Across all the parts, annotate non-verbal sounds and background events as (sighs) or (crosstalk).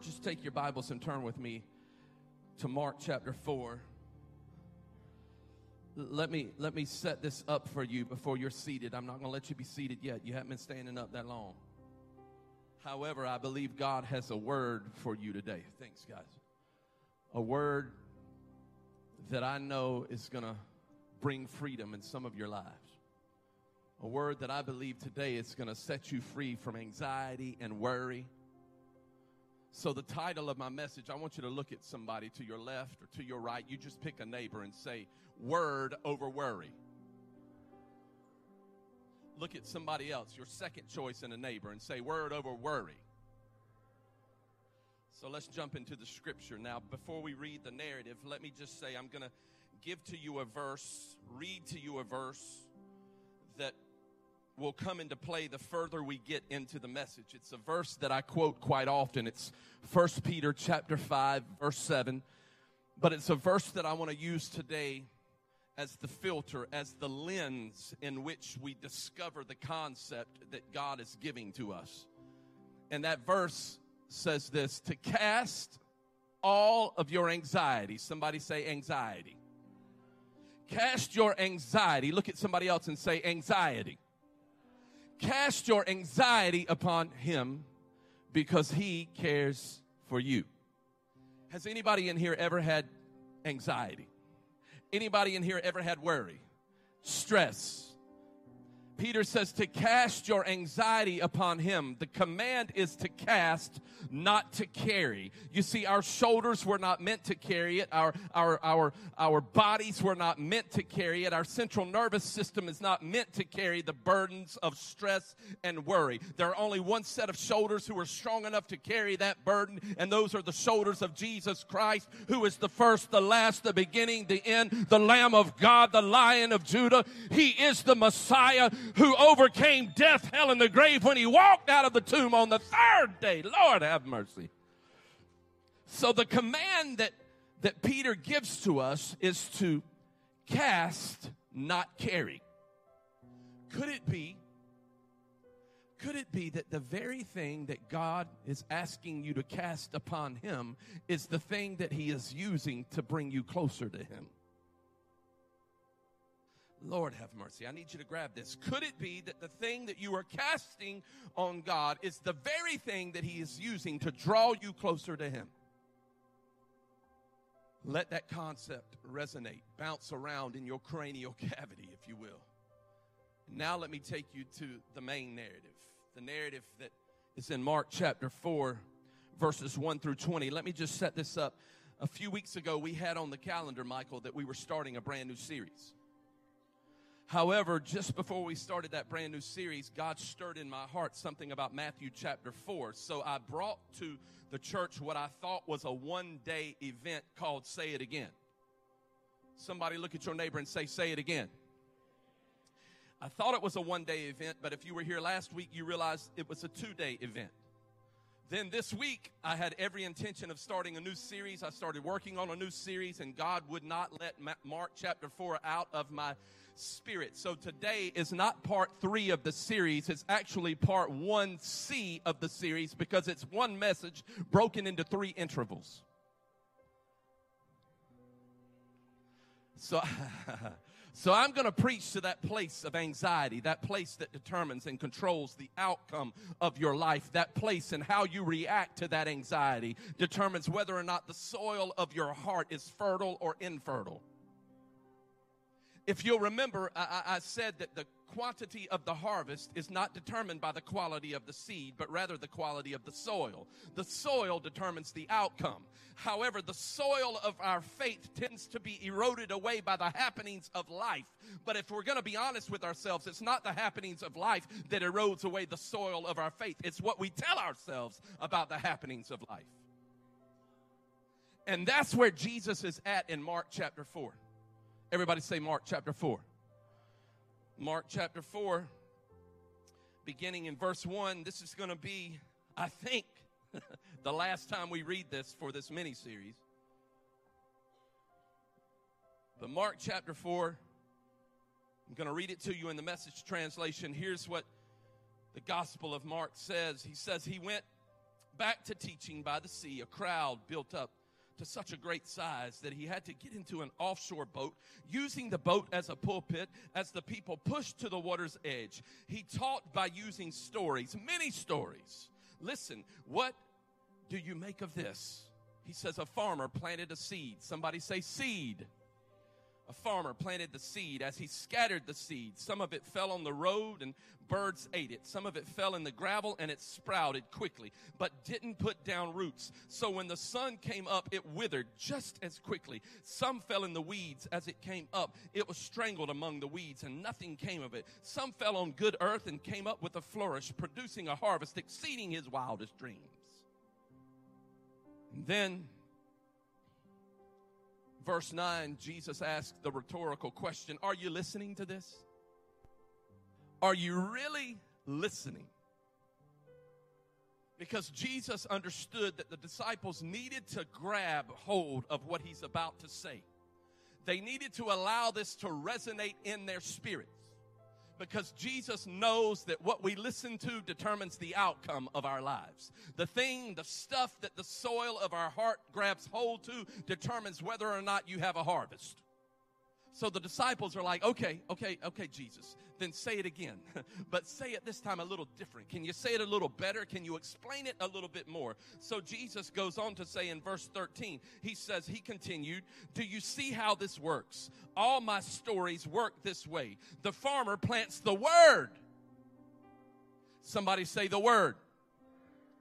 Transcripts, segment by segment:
Just take your Bibles and turn with me to Mark chapter 4. Let me let me set this up for you before you're seated. I'm not going to let you be seated yet. You haven't been standing up that long. However, I believe God has a word for you today. Thanks, guys. A word that I know is going to bring freedom in some of your lives. A word that I believe today is going to set you free from anxiety and worry so, the title of my message, I want you to look at somebody to your left or to your right. You just pick a neighbor and say, Word over worry. Look at somebody else, your second choice in a neighbor, and say, Word over worry. So, let's jump into the scripture. Now, before we read the narrative, let me just say I'm going to give to you a verse, read to you a verse that will come into play the further we get into the message. It's a verse that I quote quite often. It's 1 Peter chapter 5 verse 7. But it's a verse that I want to use today as the filter, as the lens in which we discover the concept that God is giving to us. And that verse says this to cast all of your anxiety. Somebody say anxiety. Cast your anxiety. Look at somebody else and say anxiety Cast your anxiety upon him because he cares for you. Has anybody in here ever had anxiety? Anybody in here ever had worry? Stress? Peter says to cast your anxiety upon him. The command is to cast, not to carry. You see, our shoulders were not meant to carry it. Our, our, our, our bodies were not meant to carry it. Our central nervous system is not meant to carry the burdens of stress and worry. There are only one set of shoulders who are strong enough to carry that burden, and those are the shoulders of Jesus Christ, who is the first, the last, the beginning, the end, the Lamb of God, the Lion of Judah. He is the Messiah who overcame death, hell, and the grave when he walked out of the tomb on the third day. Lord have mercy. So the command that, that Peter gives to us is to cast, not carry. Could it be? Could it be that the very thing that God is asking you to cast upon Him is the thing that He is using to bring you closer to Him? Lord have mercy. I need you to grab this. Could it be that the thing that you are casting on God is the very thing that He is using to draw you closer to Him? Let that concept resonate, bounce around in your cranial (laughs) cavity, if you will. Now, let me take you to the main narrative, the narrative that is in Mark chapter 4, verses 1 through 20. Let me just set this up. A few weeks ago, we had on the calendar, Michael, that we were starting a brand new series. However, just before we started that brand new series, God stirred in my heart something about Matthew chapter 4. So I brought to the church what I thought was a one day event called Say It Again. Somebody look at your neighbor and say, Say it again. I thought it was a one day event, but if you were here last week, you realized it was a two day event. Then this week, I had every intention of starting a new series. I started working on a new series, and God would not let Mark chapter 4 out of my Spirit. So today is not part three of the series. It's actually part 1C of the series because it's one message broken into three intervals. So, (laughs) so I'm going to preach to that place of anxiety, that place that determines and controls the outcome of your life. That place and how you react to that anxiety determines whether or not the soil of your heart is fertile or infertile. If you'll remember, I, I, said that the quantity of the harvest is not determined by the quality of the seed, but rather the quality of the soil. The soil determines the outcome. However, the soil of our faith tends to be eroded away by the happenings of life. But if we're going to be honest with ourselves, it's not the happenings of life that erodes away the soil of our faith. It's what we tell ourselves about the happenings of life. And that's where Jesus is at in Mark chapter 4. Everybody say Mark chapter 4. Mark chapter 4, beginning in verse 1. This is going to be, I think, (laughs) the last time we read this for this mini series. But Mark chapter 4, I'm going to read it to you in the message translation. Here's what the Gospel of Mark says He says, He went back to teaching by the sea, a crowd built up to such a great size that he had to get into an offshore boat, using the boat as a pulpit as the people pushed to the water's edge. He taught by using stories, many stories. Listen, what do you make of this? He says, A farmer planted a seed. Somebody say, seed a farmer planted the seed. As he scattered the seed, some of it fell on the road and birds ate it. Some of it fell in the gravel and it sprouted quickly, but didn't put down roots. So when the sun came up, it withered just as quickly. Some fell in the weeds as it came up. It was strangled among the weeds and nothing came of it. Some fell on good earth and came up with a flourish, producing a harvest exceeding his wildest dreams. And then verse 9, Jesus asked the rhetorical question Are you listening to this? Are you really listening? Because Jesus understood that the disciples needed to grab hold of what he's about to say. They needed to allow this to resonate in their spirits because Jesus knows that what we listen to determines the outcome of our lives. The thing, the stuff that the soil of our heart grabs hold to determines whether or not you have a harvest. So the disciples are like, okay, okay, okay, Jesus, then say it again. (laughs) but say it this time a little different. Can you say it a little better? Can you explain it a little bit more? So Jesus goes on to say in verse 13, he says, he continued, Do you see how this works? All my stories work this way. The farmer plants the word. Somebody say the word.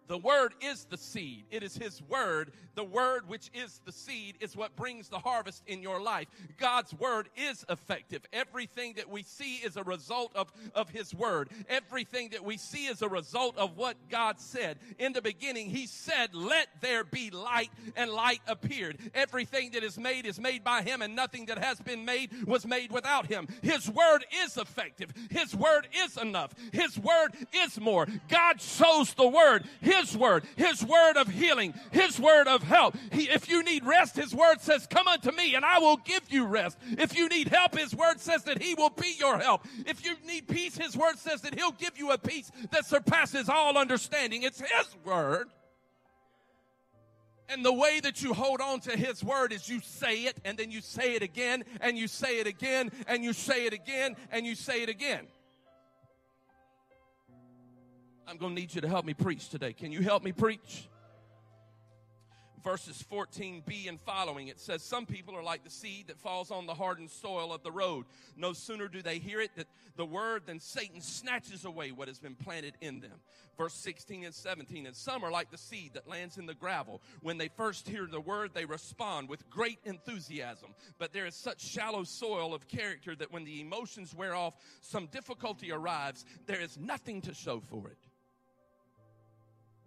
The word is the seed. It is his word. The word, which is the seed, is what brings the harvest in your life. God's word is effective. Everything that we see is a result of, of his word. Everything that we see is a result of what God said. In the beginning, he said, Let there be light, and light appeared. Everything that is made is made by him, and nothing that has been made was made without him. His word is effective. His word is enough. His word is more. God shows the word. His his word, His word of healing, His word of help. He, if you need rest, His word says, Come unto me and I will give you rest. If you need help, His word says that He will be your help. If you need peace, His word says that He'll give you a peace that surpasses all understanding. It's His word. And the way that you hold on to His word is you say it and then you say it again and you say it again and you say it again and you say it again. I'm going to need you to help me preach today. Can you help me preach? Verses 14b and following, it says, Some people are like the seed that falls on the hardened soil of the road. No sooner do they hear it, that the word, than Satan snatches away what has been planted in them. Verse 16 and 17, and some are like the seed that lands in the gravel. When they first hear the word, they respond with great enthusiasm. But there is such shallow soil of character that when the emotions wear off, some difficulty arrives, there is nothing to show for it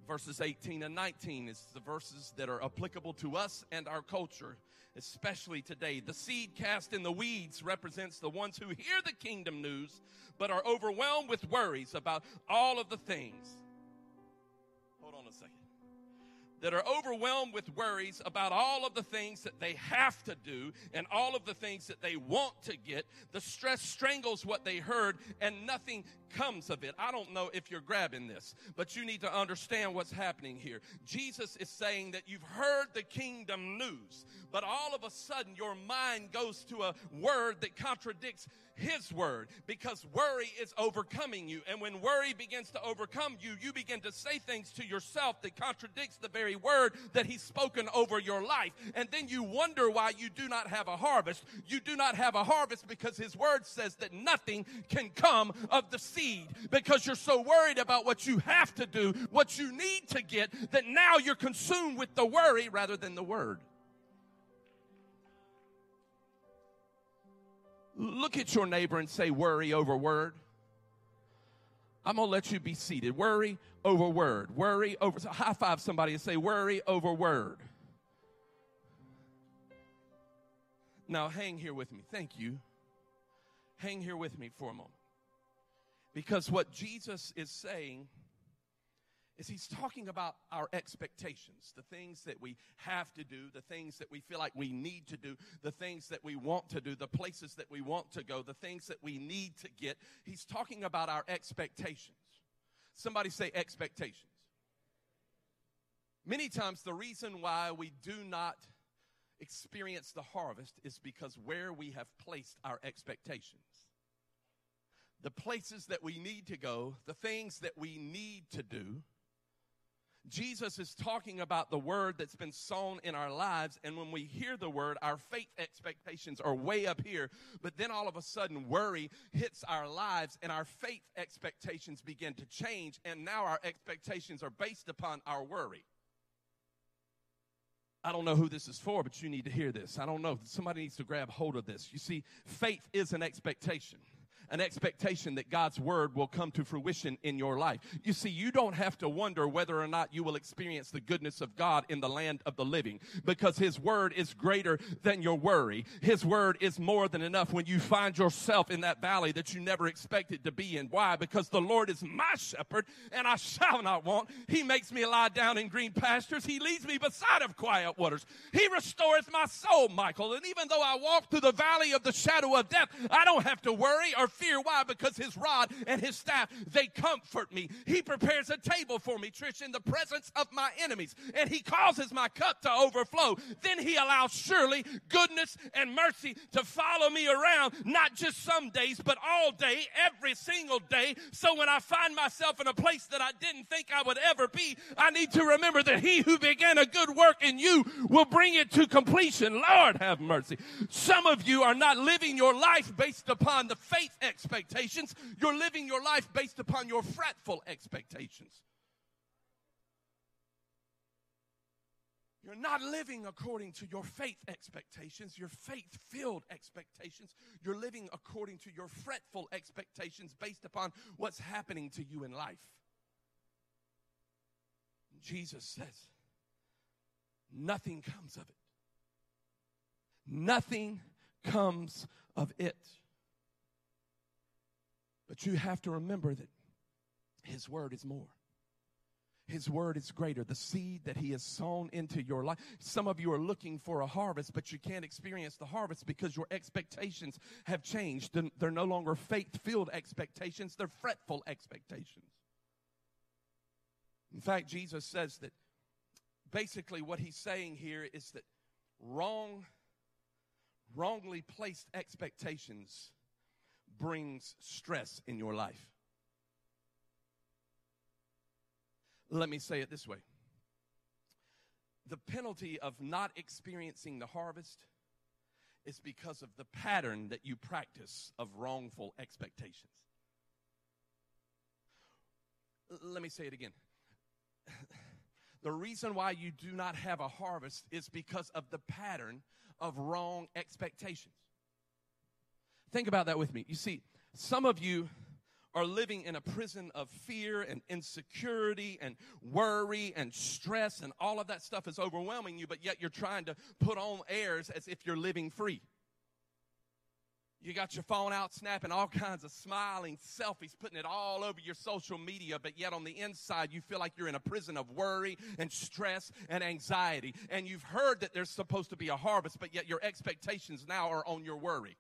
verses 18 and 19 is the verses that are applicable to us and our culture especially today the seed cast in the weeds represents the ones who hear the kingdom news but are overwhelmed with worries about all of the things hold on a second that are overwhelmed with worries about all of the things that they have to do and all of the things that they want to get. The stress strangles what they heard and nothing comes of it. I don't know if you're grabbing this, but you need to understand what's happening here. Jesus is saying that you've heard the kingdom news, but all of a sudden your mind goes to a word that contradicts his word because worry is overcoming you. And when worry begins to overcome you, you begin to say things to yourself that contradicts the very word that He's spoken over your life. And then you wonder why you do not have a harvest. You do not have a harvest because His word says that nothing can come of the because you're so worried about what you have to do, what you need to get, that now you're consumed with the worry rather than the word. Look at your neighbor and say, worry over word. I'm going to let you be seated. Worry over word. Worry over. So high five somebody and say, worry over word. Now, hang here with me. Thank you. Hang here with me for a moment. Because what Jesus is saying is he's talking about our expectations, the things that we have to do, the things that we feel like we need to do, the things that we want to do, the places that we want to go, the things that we need to get. He's talking about our expectations. Somebody say expectations. Many times, the reason why we do not experience the harvest is because where we have placed our expectations. The places that we need to go, the things that we need to do, Jesus is talking about the word that's been sown in our lives. And when we hear the word, our faith expectations are way up here. But then all of a sudden, worry hits our lives and our faith expectations begin to change. And now our expectations are based upon our worry. I don't know who this is for, but you need to hear this. I don't know. Somebody needs to grab hold of this. You see, faith is an expectation an expectation that God's word will come to fruition in your life. You see, you don't have to wonder whether or not you will experience the goodness of God in the land of the living because his word is greater than your worry. His word is more than enough when you find yourself in that valley that you never expected to be in. Why? Because the Lord is my shepherd and I shall not want. He makes me lie down in green pastures. He leads me beside of quiet waters. He restores my soul, Michael. And even though I walk through the valley of the shadow of death, I don't have to worry or fear. Why? Because his rod and his staff, they comfort me. He prepares a table for me, Trish, in the presence of my enemies, and he causes my cup to overflow. Then he allows surely goodness and mercy to follow me around, not just some days, but all day, every single day. So when I find myself in a place that I didn't think I would ever be, I need to remember that he who began a good work in you will bring it to completion. Lord, have mercy. Some of you are not living your life based upon the faith expectations. You're living your life based upon your fretful expectations. You're not living according to your faith expectations, your faith filled expectations. You're living according to your fretful expectations based upon what's happening to you in life. Jesus says, nothing comes of it. Nothing comes of it. But you have to remember that His word is more. His word is greater. The seed that He has sown into your life. Some of you are looking for a harvest, but you can't experience the harvest because your expectations have changed. They're no longer faith filled expectations, they're fretful expectations. In fact, Jesus says that basically what He's saying here is that wrong, wrongly placed expectations brings stress in your life. Let me say it this way the penalty of not experiencing the harvest is because of the pattern that you practice of wrongful expectations. Let me say it again. (laughs) the reason why you do not have a harvest is because of the pattern of wrong expectations. Think about that with me. You see, some of you are living in a prison of fear and insecurity and worry and stress, and all of that stuff is overwhelming you, but yet you're trying to put on airs as if you're living free. You got your phone out snapping all kinds of smiling selfies, putting it all over your social media, but yet on the inside you feel like you're in a prison of worry and stress and anxiety. And you've heard that there's supposed to be a harvest, but yet your expectations now are on your worry.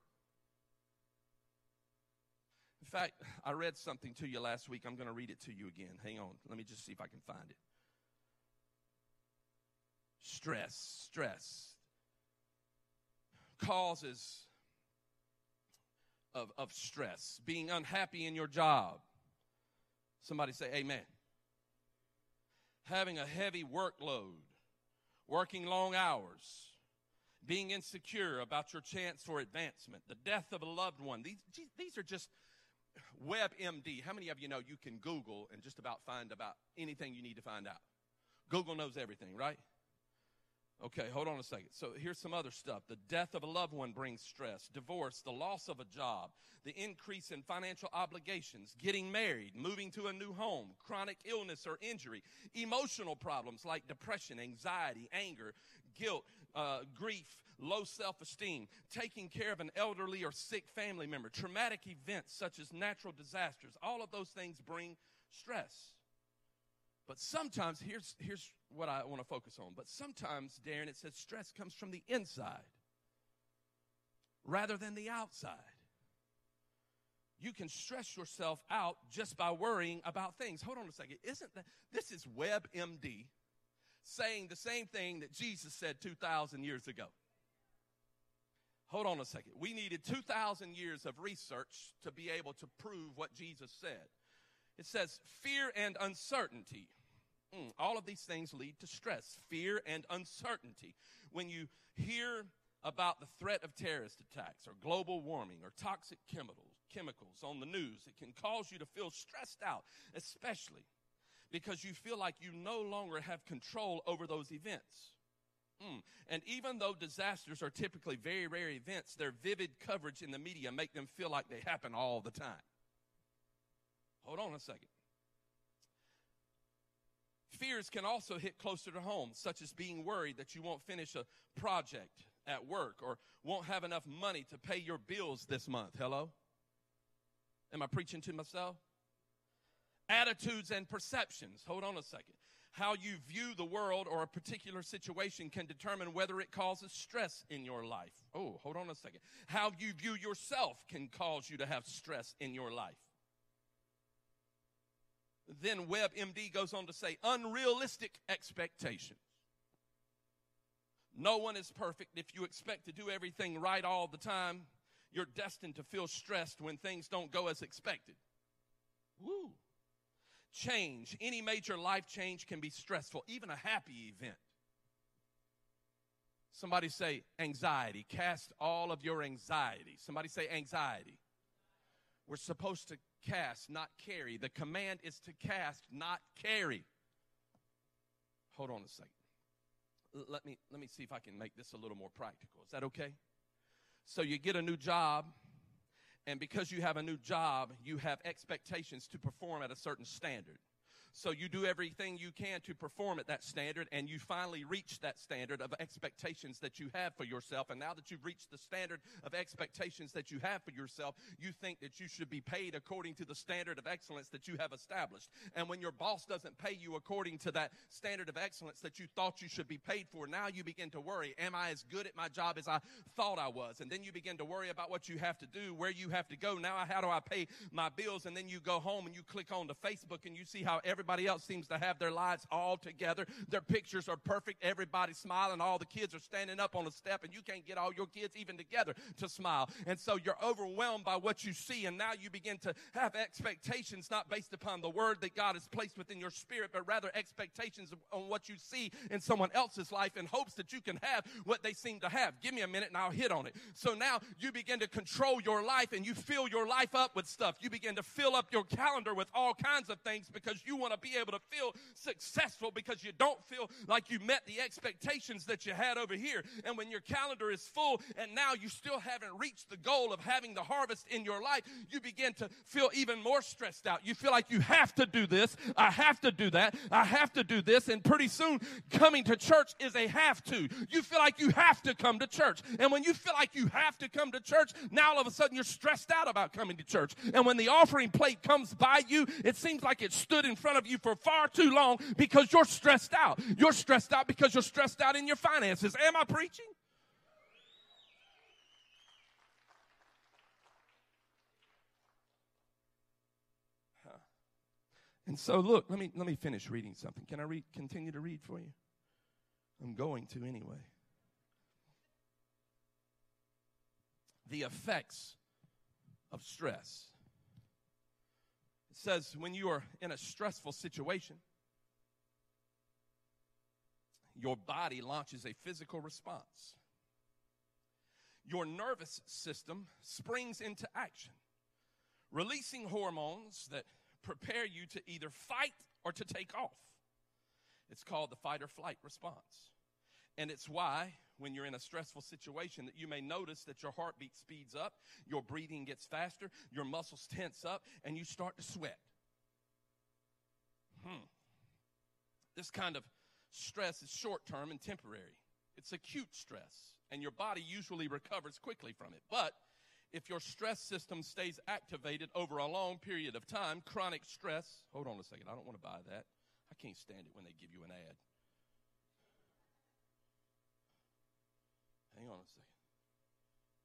In fact, I read something to you last week. I'm going to read it to you again. Hang on. Let me just see if I can find it. Stress, stress causes of, of stress, being unhappy in your job. Somebody say, Amen. Having a heavy workload, working long hours, being insecure about your chance for advancement, the death of a loved one. These, these are just WebMD. How many of you know you can Google and just about find about anything you need to find out? Google knows everything, right? Okay, hold on a second. So here's some other stuff. The death of a loved one brings stress, divorce, the loss of a job, the increase in financial obligations, getting married, moving to a new home, chronic illness or injury, emotional problems like depression, anxiety, anger, guilt, uh, grief, low self esteem, taking care of an elderly or sick family member, traumatic events such as natural disasters. All of those things bring stress. But sometimes, here's, here's what I want to focus on. But sometimes, Darren, it says stress comes from the inside rather than the outside. You can stress yourself out just by worrying about things. Hold on a second. Isn't that this is WebMD saying the same thing that Jesus said 2,000 years ago. Hold on a second. We needed 2,000 years of research to be able to prove what Jesus said. It says, fear and uncertainty. Mm, all of these things lead to stress, fear and uncertainty. When you hear about the threat of terrorist attacks or global warming or toxic chemicals, chemicals on the news, it can cause you to feel stressed out, especially because you feel like you no longer have control over those events. Mm. And even though disasters are typically very rare events, their vivid coverage in the media make them feel like they happen all the time. Hold on a second. Fears can also hit closer to home, such as being worried that you won't finish a project at work or won't have enough money to pay your bills this month. Hello? Am I preaching to myself? Attitudes and perceptions. Hold on a second. How you view the world or a particular situation can determine whether it causes stress in your life. Oh, hold on a second. How you view yourself can cause you to have stress in your life. Then WebMD goes on to say unrealistic expectations. No one is perfect. If you expect to do everything right all the time, you're destined to feel stressed when things don't go as expected. Woo. Change, any major life change can be stressful, even a happy event. Somebody say anxiety. Cast all of your anxiety. Somebody say anxiety. We're supposed to cast, not carry. The command is to cast, not carry. Hold on a second. Let me let me see if I can make this a little more practical. Is that okay? So you get a new job and because you have a new job, you have expectations to perform at a certain standard. So you do everything you can to perform at that standard, and you finally reach that standard of expectations that you have for yourself. And now that you've reached the standard of expectations that you have for yourself, you think that you should be paid according to the standard of excellence that you have established. And when your boss doesn't pay you according to that standard of excellence that you thought you should be paid for, now you begin to worry, am I as good at my job as I thought I was? And then you begin to worry about what you have to do, where you have to go. Now, how do I pay my bills? And then you go home and you click on the Facebook and you see how everybody Everybody else seems to have their lives all together. Their pictures are perfect. Everybody's smiling. All the kids are standing up on a step, and you can't get all your kids even together to smile. And so you're overwhelmed by what you see, and now you begin to have expectations not based upon the word that God has placed within your spirit, but rather expectations on what you see in someone else's life in hopes that you can have what they seem to have. Give me a minute and I'll hit on it. So now you begin to control your life and you fill your life up with stuff. You begin to fill up your calendar with all kinds of things because you want to to be able to feel successful because you don't feel like you met the expectations that you had over here. And when your calendar is full and now you still haven't reached the goal of having the harvest in your life, you begin to feel even more stressed out. You feel like you have to do this, I have to do that, I have to do this, and pretty soon coming to church is a have to. You feel like you have to come to church. And when you feel like you have to come to church, now all of a sudden you're stressed out about coming to church. And when the offering plate comes by you, it seems like it stood in front of you for far too long because you're stressed out. You're stressed out because you're stressed out in your finances. Am I preaching? And so look, let me let me finish reading something. Can I read continue to read for you? I'm going to anyway. The effects of stress says when you are in a stressful situation, your body launches a physical response. Your nervous system springs into action, releasing hormones that prepare you to either fight or to take off. It's called the fight or flight response. And it's why when you're in a stressful situation that you may notice that your heartbeat speeds up, your breathing gets faster, your muscles tense up, and you start to sweat. Hmm. This kind of stress is short term and temporary. It's acute stress, and your body usually recovers quickly from it. But if your stress system stays activated over a long period of time, chronic stress, hold on a second, I don't want to buy that. I can't stand it when they give you an ad. Hang on a second.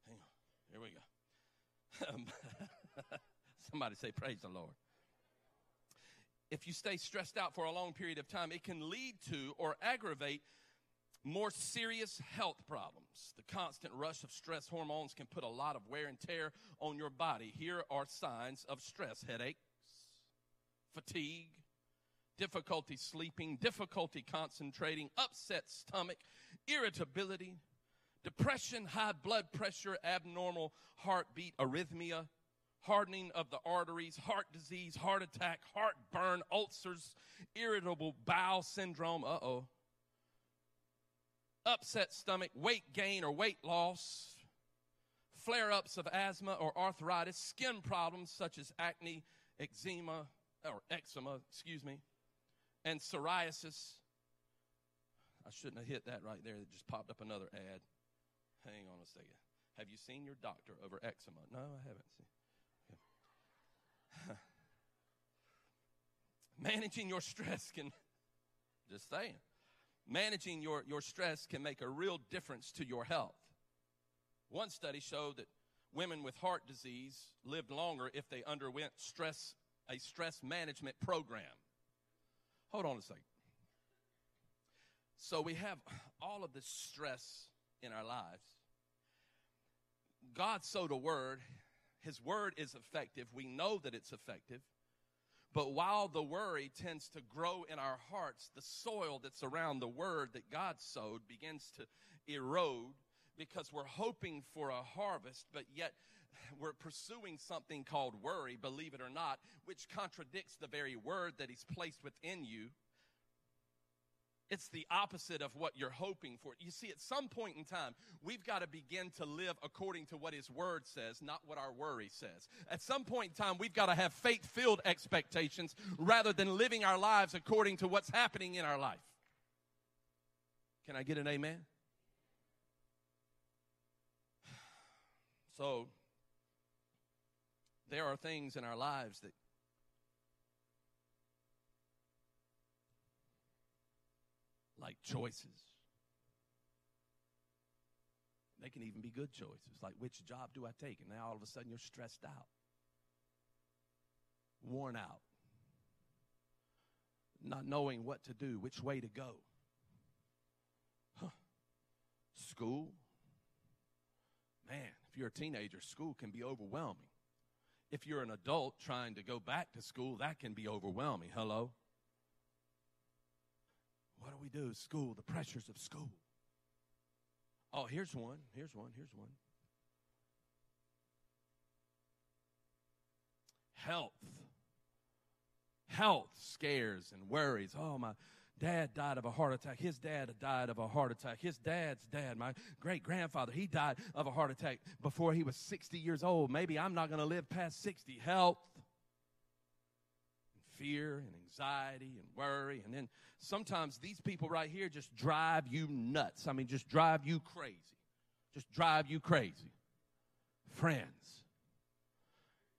Hang on. Here we go. (laughs) Somebody say, Praise the Lord. if you stay stressed out for a long period of time, it can lead to or aggravate more serious health problems. The constant rush of stress hormones can put a lot of wear and tear on your body. Here are signs of stress headaches, fatigue, difficulty sleeping, difficulty concentrating, upset stomach, irritability, depression, high blood pressure, abnormal heartbeat, arrhythmia, hardening of the arteries, heart disease, heart attack, heartburn, ulcers, irritable bowel syndrome, uh oh, upset stomach, weight gain or weight loss, flare ups of asthma or arthritis, skin problems such as acne, eczema, or eczema, excuse me, and psoriasis. I shouldn't have hit that right there. That just popped up another ad. Hang on a second. Have you seen your doctor over eczema? No, I haven't seen. (laughs) Managing your stress can, just saying, managing your, your stress can make a real difference to your health. One study showed that women with heart disease lived longer if they underwent stress, a stress management program. Hold on a second. So we have all of this stress in our lives. God sowed a word. His word is effective. We know that it's effective. But while the worry tends to grow in our hearts, the soil that's around the word that God sowed begins to erode because we're hoping for a harvest, but yet we're pursuing something called worry, believe it or not, which contradicts the very word that He's placed within you. It's the opposite of what you're hoping for. You see, at some point in time, we've got to begin to live according to what His Word says, not what our worry says. At some point in time, we've got to have faith filled expectations rather than living our lives according to what's happening in our life. Can I get an amen? (sighs) So, there are things in our lives that like choices. They can even be good choices, like which job do I take? And now all of a sudden you're stressed out, worn out, not knowing what to do, which way to go. Huh. School? Man, if you're a teenager, school can be overwhelming. If you're an adult trying to go back to school, that can be overwhelming. Hello? What do we do? School, the pressures of school. Oh, here's one. Here's one. Here's one. Health. Health scares and worries. Oh, my dad died of a heart attack. His dad died of a heart attack. His dad's dad, my great grandfather, he died of a heart attack before he was 60 years old. Maybe I'm not going to live past 60. Health fear and anxiety and worry. And then sometimes these people right here just drive you nuts. I mean, just drive you crazy. Just drive you crazy. Friends.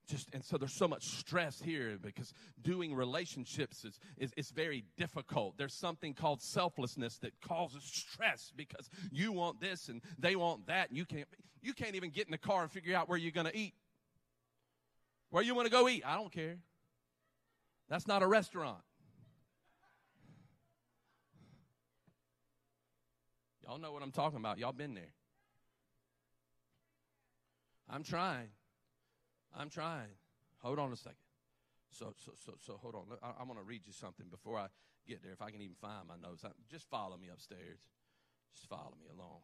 Just, and so there's so much stress here because doing relationships is, is, is very difficult. There's something called selflessness that causes stress because you want this and they want that. And you can't, you can't even get in the car and figure out where you're going to eat. Where you want to go eat? I don't care. That's not a restaurant. Y'all know what I'm talking about. Y'all been there. I'm trying. I'm trying. Hold on a second. So, so, so, so hold on. I, am going to read you something before I get there. If I can even find my notes, just follow me upstairs. Just follow me along.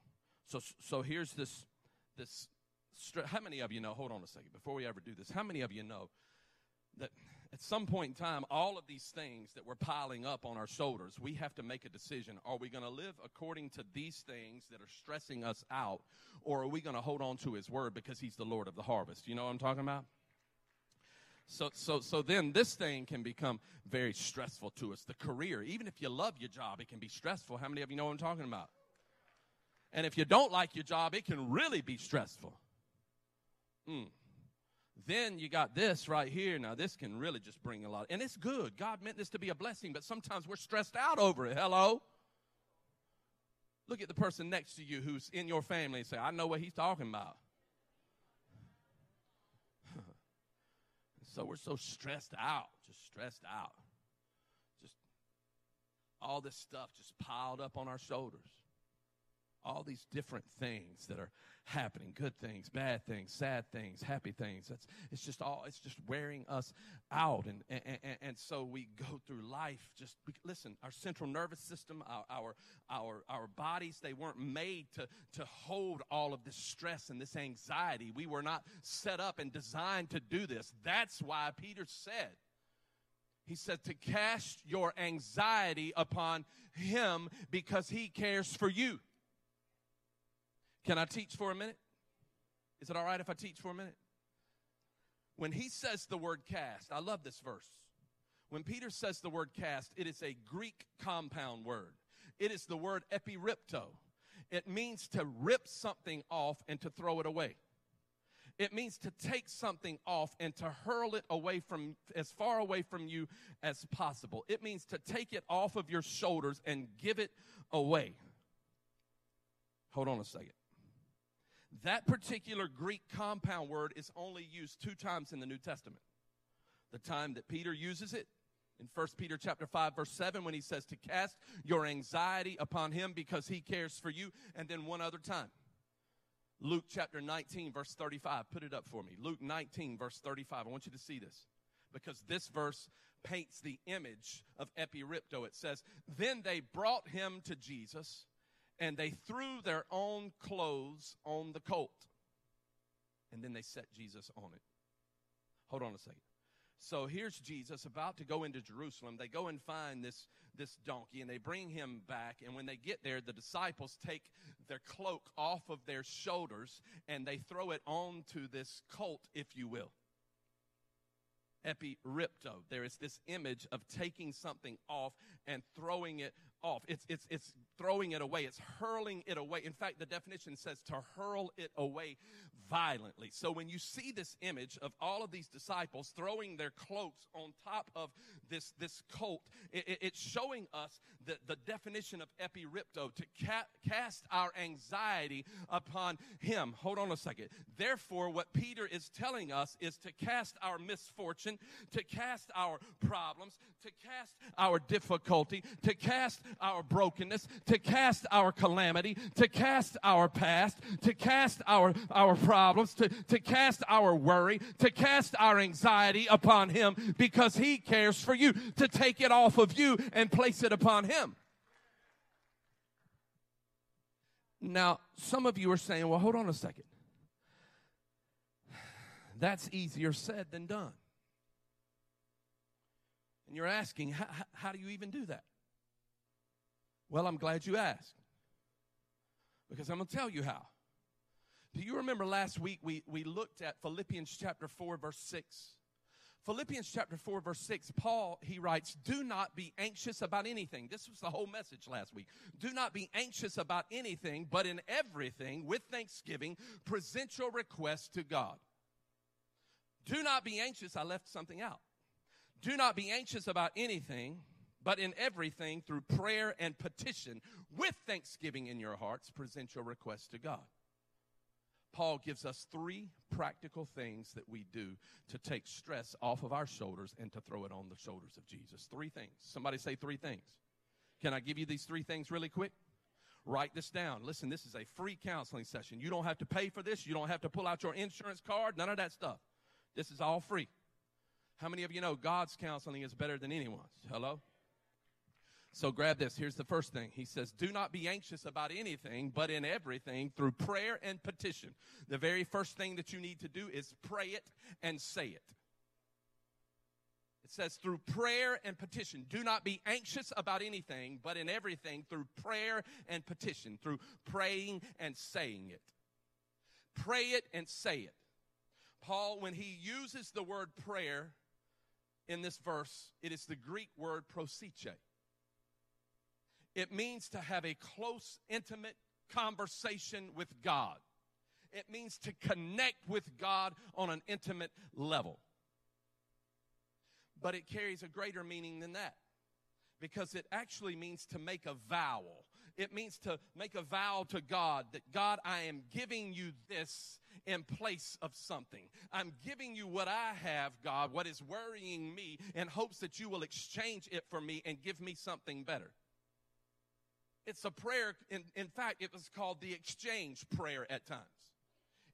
So, so here's this, this. How many of you know? Hold on a second. Before we ever do this, how many of you know that at some point in time, all of these things that we're piling up on our shoulders, we have to make a decision. Are we going to live according to these things that are stressing us out, or are we going to hold on to His word because He's the Lord of the harvest? You know what I'm talking about? So, so, so then this thing can become very stressful to us. The career, even if you love your job, it can be stressful. How many of you know what I'm talking about? And if you don't like your job, it can really be stressful. Mm. Then you got this right here. Now, this can really just bring a lot. And it's good. God meant this to be a blessing, but sometimes we're stressed out over it. Hello? Look at the person next to you who's in your family and say, I know what he's talking about. (laughs) so we're so stressed out, just stressed out. Just all this stuff just piled up on our shoulders. All these different things that are happening good things, bad things, sad things, happy things. That's, it's just all, it's just wearing us out. And, and, and, and so we go through life just, listen, our central nervous system, our, our, our, our bodies, they weren't made to, to hold all of this stress and this anxiety. We were not set up and designed to do this. That's why Peter said, he said to cast your anxiety upon him because he cares for you. Can I teach for a minute? Is it all right if I teach for a minute? When he says the word cast, I love this verse. When Peter says the word cast, it is a Greek compound word. It is the word epiripto. It means to rip something off and to throw it away. It means to take something off and to hurl it away from as far away from you as possible. It means to take it off of your shoulders and give it away. Hold on a second. That particular Greek compound word is only used two times in the New Testament. The time that Peter uses it in 1 Peter chapter 5 verse 7 when he says to cast your anxiety upon him because he cares for you and then one other time Luke chapter 19, verse 35. Put it up for me. Luke 19, verse 35. I want you to see this because this verse paints the image of epiripto. It says, Then they brought him to Jesus and they threw their own clothes on the colt. And then they set Jesus on it. Hold on a second. So here's Jesus about to go into Jerusalem. They go and find this, this donkey and they bring him back. And when they get there, the disciples take their cloak off of their shoulders and they throw it onto this colt, if you will. Epiripto. There is this image of taking something off and throwing it off. It's, it's, it's throwing it away. It's hurling it away. In fact, the definition says to hurl it away violently. So when you see this image of all of these disciples throwing their cloaks on top of this, this colt, it, it's showing us the, the definition of epiripto, to ca- cast our anxiety upon him. Hold on a second. Therefore, what Peter is telling us is to cast our misfortune, to cast our problems, to cast our difficulty, to cast our brokenness, to cast our calamity, to cast our past, to cast our, our problems to, to cast our worry, to cast our anxiety upon Him because He cares for you, to take it off of you and place it upon Him. Now, some of you are saying, well, hold on a second. That's easier said than done. And you're asking, how, how do you even do that? Well, I'm glad you asked. Because I'm going to tell you how. Do you remember last week we, we looked at Philippians chapter 4, verse 6? Philippians chapter 4, verse 6, Paul, he writes, Do not be anxious about anything. This was the whole message last week. Do not be anxious about anything, but in everything, with thanksgiving, present your requests to God. Do not be anxious. I left something out. Do not be anxious about anything, but in everything, through prayer and petition, with thanksgiving in your hearts, present your requests to God. Paul gives us three practical things that we do to take stress off of our shoulders and to throw it on the shoulders of Jesus. Three things. Somebody say three things. Can I give you these three things really quick? Write this down. Listen, this is a free counseling session. You don't have to pay for this. You don't have to pull out your insurance card. None of that stuff. This is all free. How many of you know God's counseling is better than anyone's? Hello? So grab this. Here's the first thing. He says, Do not be anxious about anything, but in everything through prayer and petition. The very first thing that you need to do is pray it and say it. It says, through prayer and petition. Do not be anxious about anything, but in everything through prayer and petition, through praying and saying it. Pray it and say it. Paul, when he uses the word prayer in this verse, it is the Greek word proseche. It means to have a close, intimate conversation with God. It means to connect with God on an intimate level. But it carries a greater meaning than that because it actually means to make a vow. It means to make a vow to God that God, I am giving you this in place of something. I'm giving you what I have, God, what is worrying me, in hopes that you will exchange it for me and give me something better. It's a prayer. In, in fact, it was called the exchange prayer at times.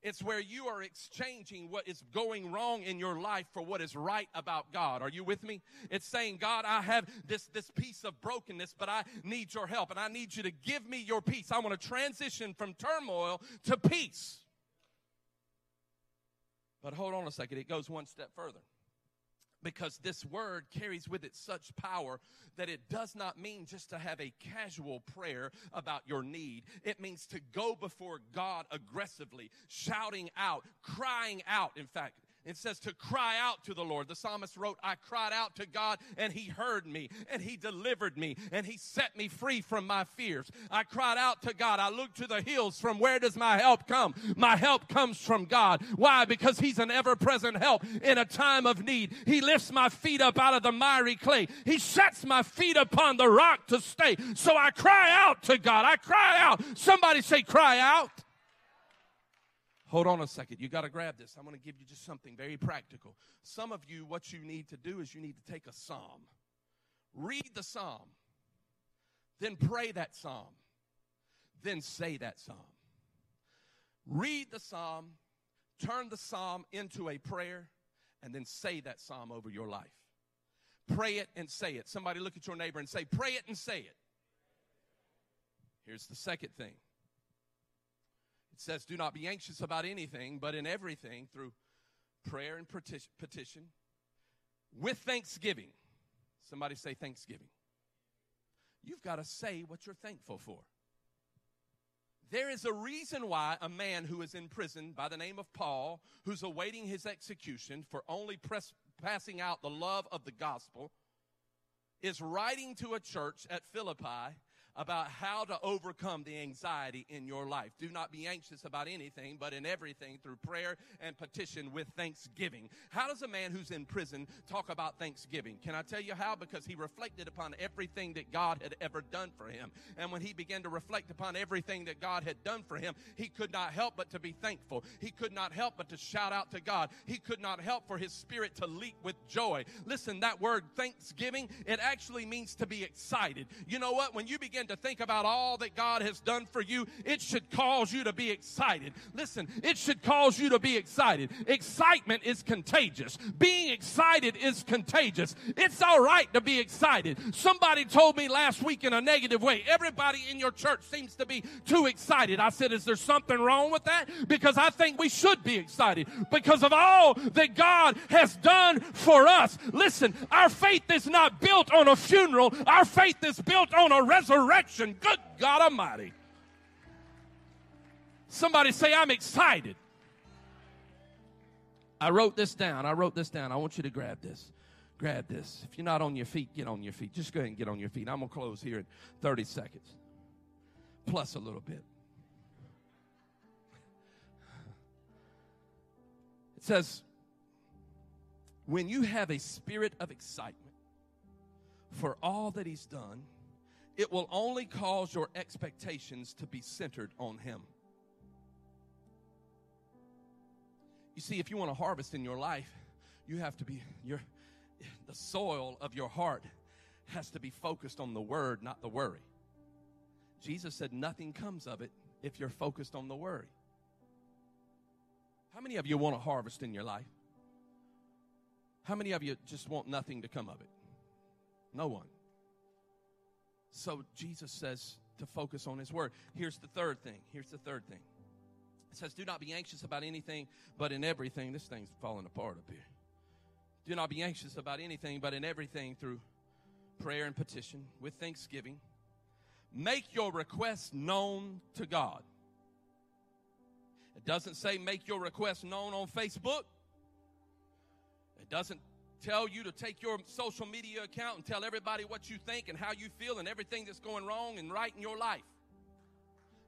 It's where you are exchanging what is going wrong in your life for what is right about God. Are you with me? It's saying, God, I have this, this piece of brokenness, but I need your help and I need you to give me your peace. I want to transition from turmoil to peace. But hold on a second, it goes one step further because this word carries with it such power that it does not mean just to have a casual prayer about your need. It means to go before God aggressively, shouting out, crying out, in fact, it says to cry out to the Lord. The psalmist wrote, I cried out to God and he heard me and he delivered me and he set me free from my fears. I cried out to God. I looked to the hills. From where does my help come? My help comes from God. Why? Because he's an ever present help in a time of need. He lifts my feet up out of the miry clay. He sets my feet upon the rock to stay. So I cry out to God. I cry out. Somebody say, cry out. Hold on a second. You got to grab this. I'm going to give you just something very practical. Some of you, what you need to do is you need to take a psalm, read the psalm, then pray that psalm, then say that psalm. Read the psalm, turn the psalm into a prayer, and then say that psalm over your life. Pray it and say it. Somebody look at your neighbor and say, Pray it and say it. Here's the second thing says, Do not be anxious about anything, but in everything, through prayer and petition, with thanksgiving. Somebody say thanksgiving. You've got to say what you're thankful for. There is a reason why a man who is in prison by the name of Paul, who's awaiting his execution for only press, passing out the love of the gospel, is writing to a church at Philippi about how to overcome the anxiety in your life. Do not be anxious about anything, but in everything through prayer and petition with thanksgiving. How does a man who's in prison talk about thanksgiving? Can I tell you how? Because he reflected upon everything that God had ever done for him. And when he began to reflect upon everything that God had done for him, he could not help but to be thankful. He could not help but to shout out to God. He could not help for his spirit to leap with joy. Listen, that word thanksgiving, it actually means to be excited. You know what? When you begin begin to think about all that God has done for you, it should cause you to be excited. Listen, it should cause you to be excited. Excitement is contagious. Being excited is contagious. It's all right to be excited. Somebody told me last week in a negative way, everybody in your church seems to be too excited. I said, is there something wrong with that? Because I think we should be excited because of all that God has done for us. Listen, our faith is not built on a funeral. Our faith is built on a resurrection resurrection. Good God Almighty. Somebody say, I'm excited. I wrote this down. I wrote this down. I want you to grab this. Grab this. If you're not on your feet, get on your feet. Just go ahead and get on your feet. I'm going to close here in 30 seconds, plus a little bit. It says, when you have a spirit of excitement for all that He's done, it will only cause your expectations to be centered on Him. You see, if you want to harvest in your life, you have to be your the soil of your heart has to be focused on the word, not the worry. Jesus said nothing comes of it if you're focused on the worry. How many of you want to harvest in your life? How many of you just want nothing to come of it? No one. So Jesus says to focus on his word. Here's the third thing. Here's the third thing. It says, Do not be anxious about anything, but in everything. This thing's falling apart up here. Do not be anxious about anything, but in everything through prayer and petition with thanksgiving. Make your requests known to God. It doesn't say make your requests known on Facebook. It doesn't tell you to take your social media account and tell everybody what you think and how you feel and everything that's going wrong and right in your life.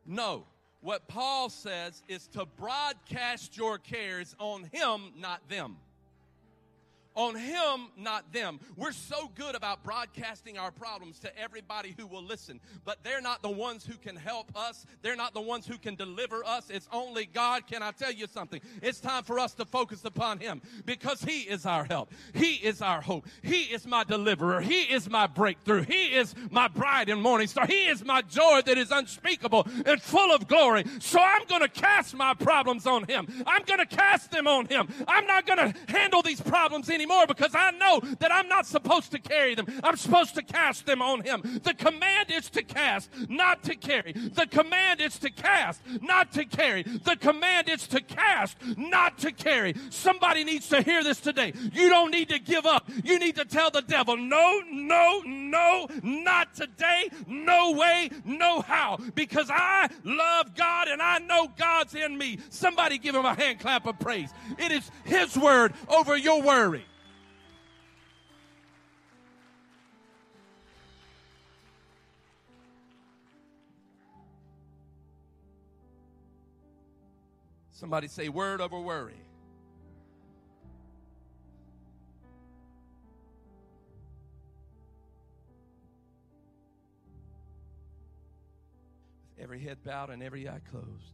No. What Paul says is to broadcast your cares on him, not them. On him, not them. We're so good about broadcasting our problems to everybody who will listen, but they're not the ones who can help us. They're not the ones who can deliver us. It's only God. Can I tell you something? It's time for us to focus upon him because he is our help. He is our hope. He is my deliverer. He is my breakthrough. He is my bright and morning star. He is my joy that is unspeakable and full of glory. So I'm going to cast my problems on him. I'm going to cast them on him. I'm not going to handle these problems anymore anymore because I know that I'm not supposed to carry them. I'm supposed to cast them on Him. The command is to cast, not to carry. The command is to cast, not to carry. The command is to cast, not to carry. Somebody needs to hear this today. You don't need to give up. You need to tell the devil, no, no, no, not today, no way, no how. Because I love God and I know God's in me. Somebody give him a hand clap of praise. It is His word over your worry. Somebody say word over worry. Every head bowed and every eye closed.